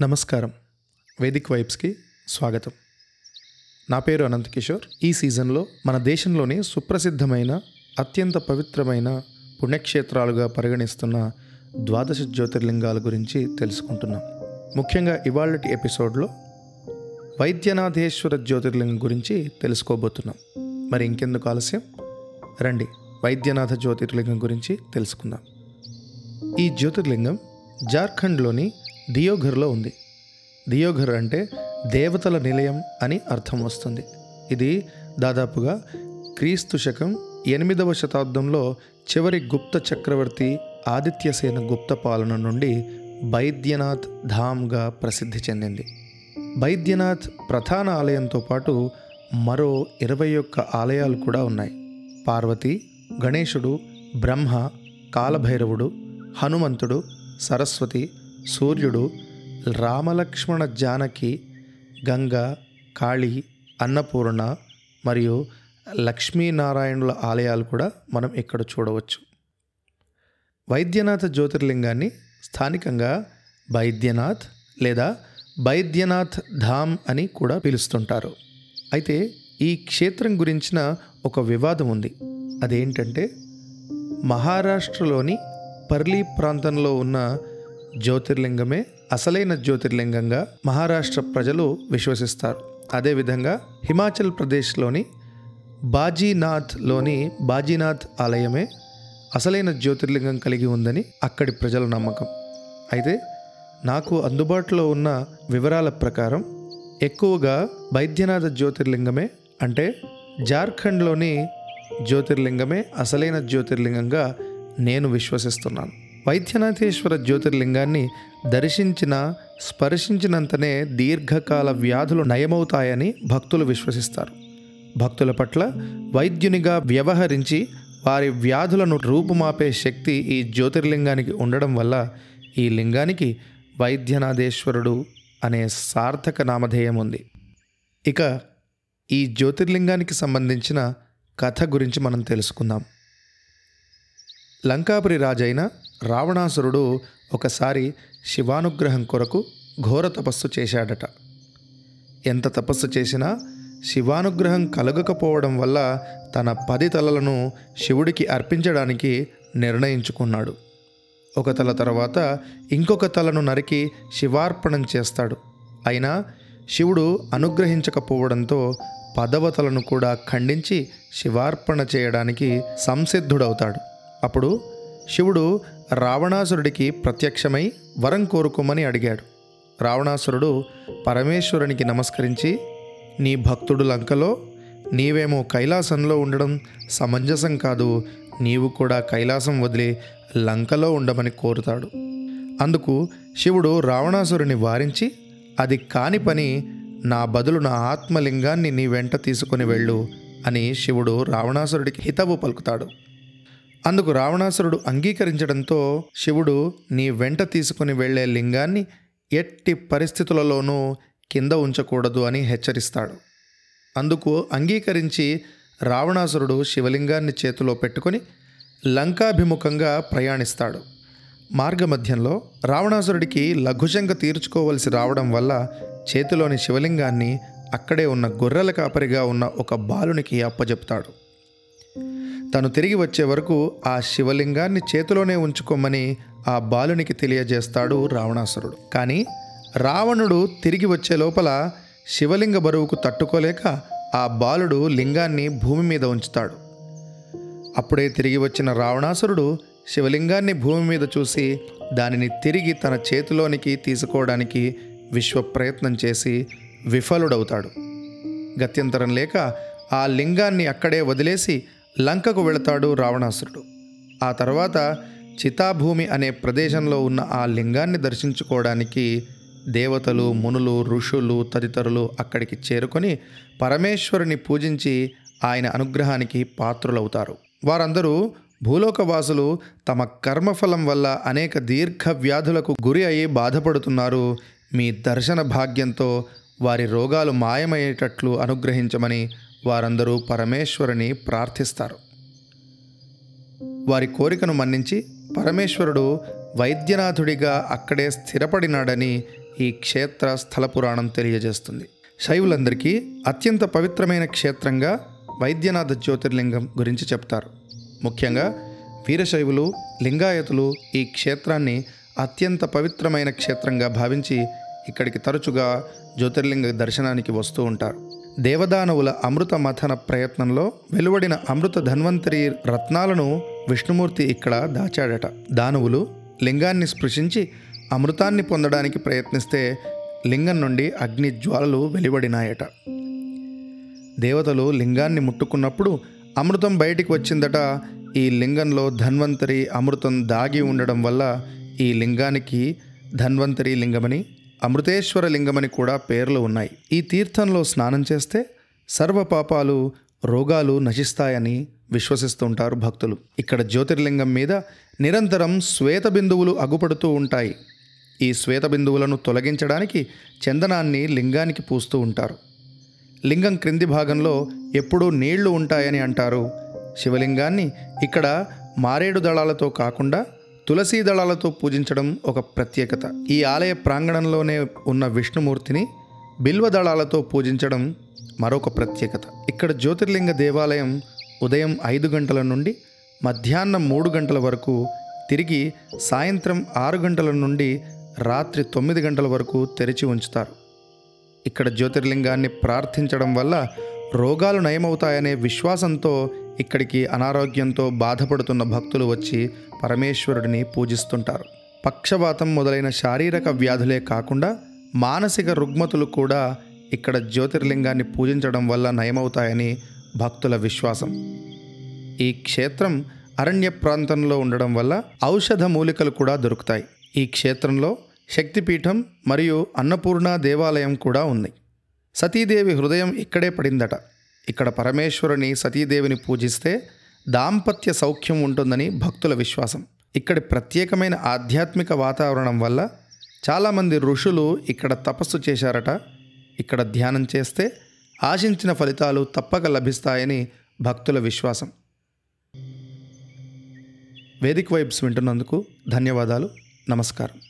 నమస్కారం. వేదిక్ వైబ్స్కి స్వాగతం. నా పేరు అనంత్ కిషోర్. ఈ సీజన్లో మన దేశంలోని సుప్రసిద్ధమైన అత్యంత పవిత్రమైన పుణ్యక్షేత్రాలుగా పరిగణిస్తున్న ద్వాదశ జ్యోతిర్లింగాల గురించి తెలుసుకుంటున్నాం. ముఖ్యంగా ఇవాళటి ఎపిసోడ్లో వైద్యనాథేశ్వర జ్యోతిర్లింగం గురించి తెలుసుకోబోతున్నాం. మరి ఇంకెందుకు ఆలస్యం? రండి వైద్యనాథ జ్యోతిర్లింగం గురించి తెలుసుకుందాం. ఈ జ్యోతిర్లింగం జార్ఖండ్లోని దియోఘర్లో ఉంది. దియోఘర్ అంటే దేవతల నిలయం అని అర్థం వస్తుంది. ఇది దాదాపుగా క్రీస్తు శకం ఎనిమిదవ శతాబ్దంలో చివరి గుప్త చక్రవర్తి ఆదిత్యసేన గుప్త పాలన నుండి బైద్యనాథ్ ధామ్గా ప్రసిద్ధి చెందింది. బైద్యనాథ్ ప్రధాన ఆలయంతో పాటు మరో ఇరవై ఒక్క ఆలయాలు కూడా ఉన్నాయి. పార్వతి గణేశుడు బ్రహ్మ కాలభైరవుడు హనుమంతుడు సరస్వతి సూర్యుడు రామలక్ష్మణ జానకి గంగ కాళీ అన్నపూర్ణ మరియు లక్ష్మీనారాయణుల ఆలయాలు కూడా మనం ఇక్కడ చూడవచ్చు. వైద్యనాథ జ్యోతిర్లింగాన్ని స్థానికంగా బైద్యనాథ్ లేదా బైద్యనాథ్ ధామ్ అని కూడా పిలుస్తుంటారు. అయితే ఈ క్షేత్రం గురించిన ఒక వివాదం ఉంది. అదేంటంటే మహారాష్ట్రలోని పర్లీ ప్రాంతంలో ఉన్న జ్యోతిర్లింగమే అసలైన జ్యోతిర్లింగంగా మహారాష్ట్ర ప్రజలు విశ్వసిస్తారు. అదేవిధంగా హిమాచల్ ప్రదేశ్లోని బాజీనాథ్లోని బాజీనాథ్ ఆలయమే అసలైన జ్యోతిర్లింగం కలిగి ఉందని అక్కడి ప్రజల నమ్మకం. అయితే నాకు అందుబాటులో ఉన్న వివరాల ప్రకారం ఎక్కువగా వైద్యనాథ జ్యోతిర్లింగమే అంటే జార్ఖండ్లోని జ్యోతిర్లింగమే అసలైన జ్యోతిర్లింగంగా నేను విశ్వసిస్తున్నాను. వైద్యనాథేశ్వర జ్యోతిర్లింగాన్ని దర్శించిన స్పర్శించినంతనే దీర్ఘకాల వ్యాధులు నయమవుతాయని భక్తులు విశ్వసిస్తారు. భక్తుల పట్ల వైద్యునిగా వ్యవహరించి వారి వ్యాధులను రూపుమాపే శక్తి ఈ జ్యోతిర్లింగానికి ఉండడం వల్ల ఈ లింగానికి వైద్యనాథేశ్వరుడు అనే సార్థక నామధేయం ఉంది. ఇక ఈ జ్యోతిర్లింగానికి సంబంధించిన కథ గురించి మనం తెలుసుకుందాం. లంకాపురి రాజైన రావణాసురుడు ఒకసారి శివానుగ్రహం కొరకు ఘోర తపస్సు చేశాడట. ఎంత తపస్సు చేసినా శివానుగ్రహం కలగకపోవడం వల్ల తన పది తలలను శివుడికి అర్పించడానికి నిర్ణయించుకున్నాడు. ఒక తల తర్వాత ఇంకొక తలను నరికి శివార్పణం చేస్తాడు. అయినా శివుడు అనుగ్రహించకపోవడంతో పదవ తలను కూడా ఖండించి శివార్పణ చేయడానికి సంసిద్ధుడవుతాడు. అప్పుడు శివుడు రావణాసురుడికి ప్రత్యక్షమై వరం కోరుకోమని అడిగాడు. రావణాసురుడు పరమేశ్వరునికి నమస్కరించి నీ భక్తుడు లంకలో నీవేమో కైలాసంలో ఉండడం సమంజసం కాదు. నీవు కూడా కైలాసం వదిలి లంకలో ఉండమని కోరుతాడు అందుకు శివుడు రావణాసురుని వారించి అది కాని పని నా బదులు నా ఆత్మలింగాన్ని నీ వెంట తీసుకొని వెళ్ళు అని శివుడు రావణాసురుడికి హితవు పలుకుతాడు. అందుకు రావణాసురుడు అంగీకరించడంతో శివుడు నీ వెంట తీసుకుని వెళ్ళే లింగాన్ని ఎట్టి పరిస్థితులలోనూ కింద ఉంచకూడదు అని హెచ్చరిస్తాడు. అందుకు అంగీకరించి రావణాసురుడు శివలింగాన్ని చేతిలో పెట్టుకొని లంకాభిముఖంగా ప్రయాణిస్తాడు. మార్గమధ్యంలో రావణాసురుడికి లఘుశంక తీర్చుకోవలసి రావడం వల్ల చేతిలోని శివలింగాన్ని అక్కడే ఉన్న గొర్రెల కాపరిగా ఉన్న ఒక బాలునికి అప్పజెప్తాడు. తను తిరిగి వచ్చే వరకు ఆ శివలింగాన్ని చేతిలోనే ఉంచుకోమని ఆ బాలునికి తెలియజేస్తాడు రావణాసురుడు. కానీ రావణుడు తిరిగి వచ్చే లోపల శివలింగ బరువుకు తట్టుకోలేక ఆ బాలుడు లింగాన్ని భూమి మీద ఉంచుతాడు. అప్పుడే తిరిగి వచ్చిన రావణాసురుడు శివలింగాన్ని భూమి మీద చూసి దానిని తిరిగి తన చేతిలోనికి తీసుకోవడానికి విశ్వ ప్రయత్నం చేసి విఫలుడవుతాడు. గత్యంతరం లేక ఆ లింగాన్ని అక్కడే వదిలేసి లంకకు వెళతాడు రావణాసురుడు. ఆ తర్వాత చితాభూమి అనే ప్రదేశంలో ఉన్న ఆ లింగాన్ని దర్శించుకోవడానికి దేవతలు మునులు ఋషులు తదితరులు అక్కడికి చేరుకొని పరమేశ్వరుని పూజించి ఆయన అనుగ్రహానికి పాత్రులవుతారు. వారందరూ భూలోకవాసులు తమ కర్మఫలం వల్ల అనేక దీర్ఘ వ్యాధులకు గురి అయి బాధపడుతున్నారు. మీ దర్శన భాగ్యంతో వారి రోగాలు మాయమయ్యేటట్లు అనుగ్రహించమని వారందరూ పరమేశ్వరుని ప్రార్థిస్తారు. వారి కోరికను మన్నించి పరమేశ్వరుడు వైద్యనాథుడిగా అక్కడే స్థిరపడినాడని ఈ క్షేత్ర స్థల పురాణం తెలియజేస్తుంది. శైవులందరికీ అత్యంత పవిత్రమైన క్షేత్రంగా వైద్యనాథ జ్యోతిర్లింగం గురించి చెప్తారు. ముఖ్యంగా వీరశైవులు లింగాయతులు ఈ క్షేత్రాన్ని అత్యంత పవిత్రమైన క్షేత్రంగా భావించి ఇక్కడికి తరచుగా జ్యోతిర్లింగ దర్శనానికి వస్తూ ఉంటారు. దేవదానవుల అమృత మథన ప్రయత్నంలో వెలువడిన అమృత ధన్వంతరి రత్నాలను విష్ణుమూర్తి ఇక్కడ దాచాడట. దానవులు లింగాన్ని స్పృశించి అమృతాన్ని పొందడానికి ప్రయత్నిస్తే లింగం నుండి అగ్ని జ్వాలలు వెలువడినాయట. దేవతలు లింగాన్ని ముట్టుకున్నప్పుడు అమృతం బయటికి వచ్చిందట. ఈ లింగంలో ధన్వంతరి అమృతం దాగి ఉండడం వల్ల ఈ లింగానికి ధన్వంతరి లింగమని అమృతేశ్వర లింగమని కూడా పేర్లు ఉన్నాయి. ఈ తీర్థంలో స్నానం చేస్తే సర్వ పాపాలు రోగాలు నశిస్తాయని విశ్వసిస్తుంటారు భక్తులు. ఇక్కడ జ్యోతిర్లింగం మీద నిరంతరం శ్వేత బిందువులు అగుపడుతూ ఉంటాయి. ఈ శ్వేత బిందువులను తొలగించడానికి చందనాన్ని లింగానికి పూస్తూ ఉంటారు. లింగం క్రింది భాగంలో ఎప్పుడూ నీళ్ళు ఉంటాయని అంటారు. శివలింగాన్ని ఇక్కడ మారేడు దళాలతో కాకుండా తులసీ దళాలతో పూజించడం ఒక ప్రత్యేకత. ఈ ఆలయ ప్రాంగణంలోనే ఉన్న విష్ణుమూర్తిని బిల్వ దళాలతో పూజించడం మరొక ప్రత్యేకత. ఇక్కడ జ్యోతిర్లింగ దేవాలయం ఉదయం ఐదు గంటల నుండి మధ్యాహ్నం మూడు గంటల వరకు తిరిగి సాయంత్రం ఆరు గంటల నుండి రాత్రి తొమ్మిది గంటల వరకు తెరిచి ఉంచుతారు. ఇక్కడ జ్యోతిర్లింగాన్ని ప్రార్థించడం వల్ల రోగాలు నయమవుతాయనే విశ్వాసంతో ఇక్కడికి అనారోగ్యంతో బాధపడుతున్న భక్తులు వచ్చి పరమేశ్వరుడిని పూజిస్తుంటారు. పక్షవాతం మొదలైన శారీరక వ్యాధులే కాకుండా మానసిక రుగ్మతులు కూడా ఇక్కడ జ్యోతిర్లింగాన్ని పూజించడం వల్ల నయమవుతాయని భక్తుల విశ్వాసం. ఈ క్షేత్రం అరణ్య ప్రాంతంలో ఉండడం వల్ల ఔషధ మూలికలు కూడా దొరుకుతాయి. ఈ క్షేత్రంలో శక్తిపీఠం మరియు అన్నపూర్ణ దేవాలయం కూడా ఉంది సతీదేవి హృదయం ఇక్కడే పడిందట. ఇక్కడ పరమేశ్వరుని సతీదేవిని పూజిస్తే దాంపత్య సౌఖ్యం ఉంటుందని భక్తుల విశ్వాసం. ఇక్కడి ప్రత్యేకమైన ఆధ్యాత్మిక వాతావరణం వల్ల చాలామంది ఋషులు ఇక్కడ తపస్సు చేశారట. ఇక్కడ ధ్యానం చేస్తే ఆశించిన ఫలితాలు తప్పక లభిస్తాయని భక్తుల విశ్వాసం. వేదిక వైబ్స్ వింటున్నందుకు ధన్యవాదాలు. నమస్కారం.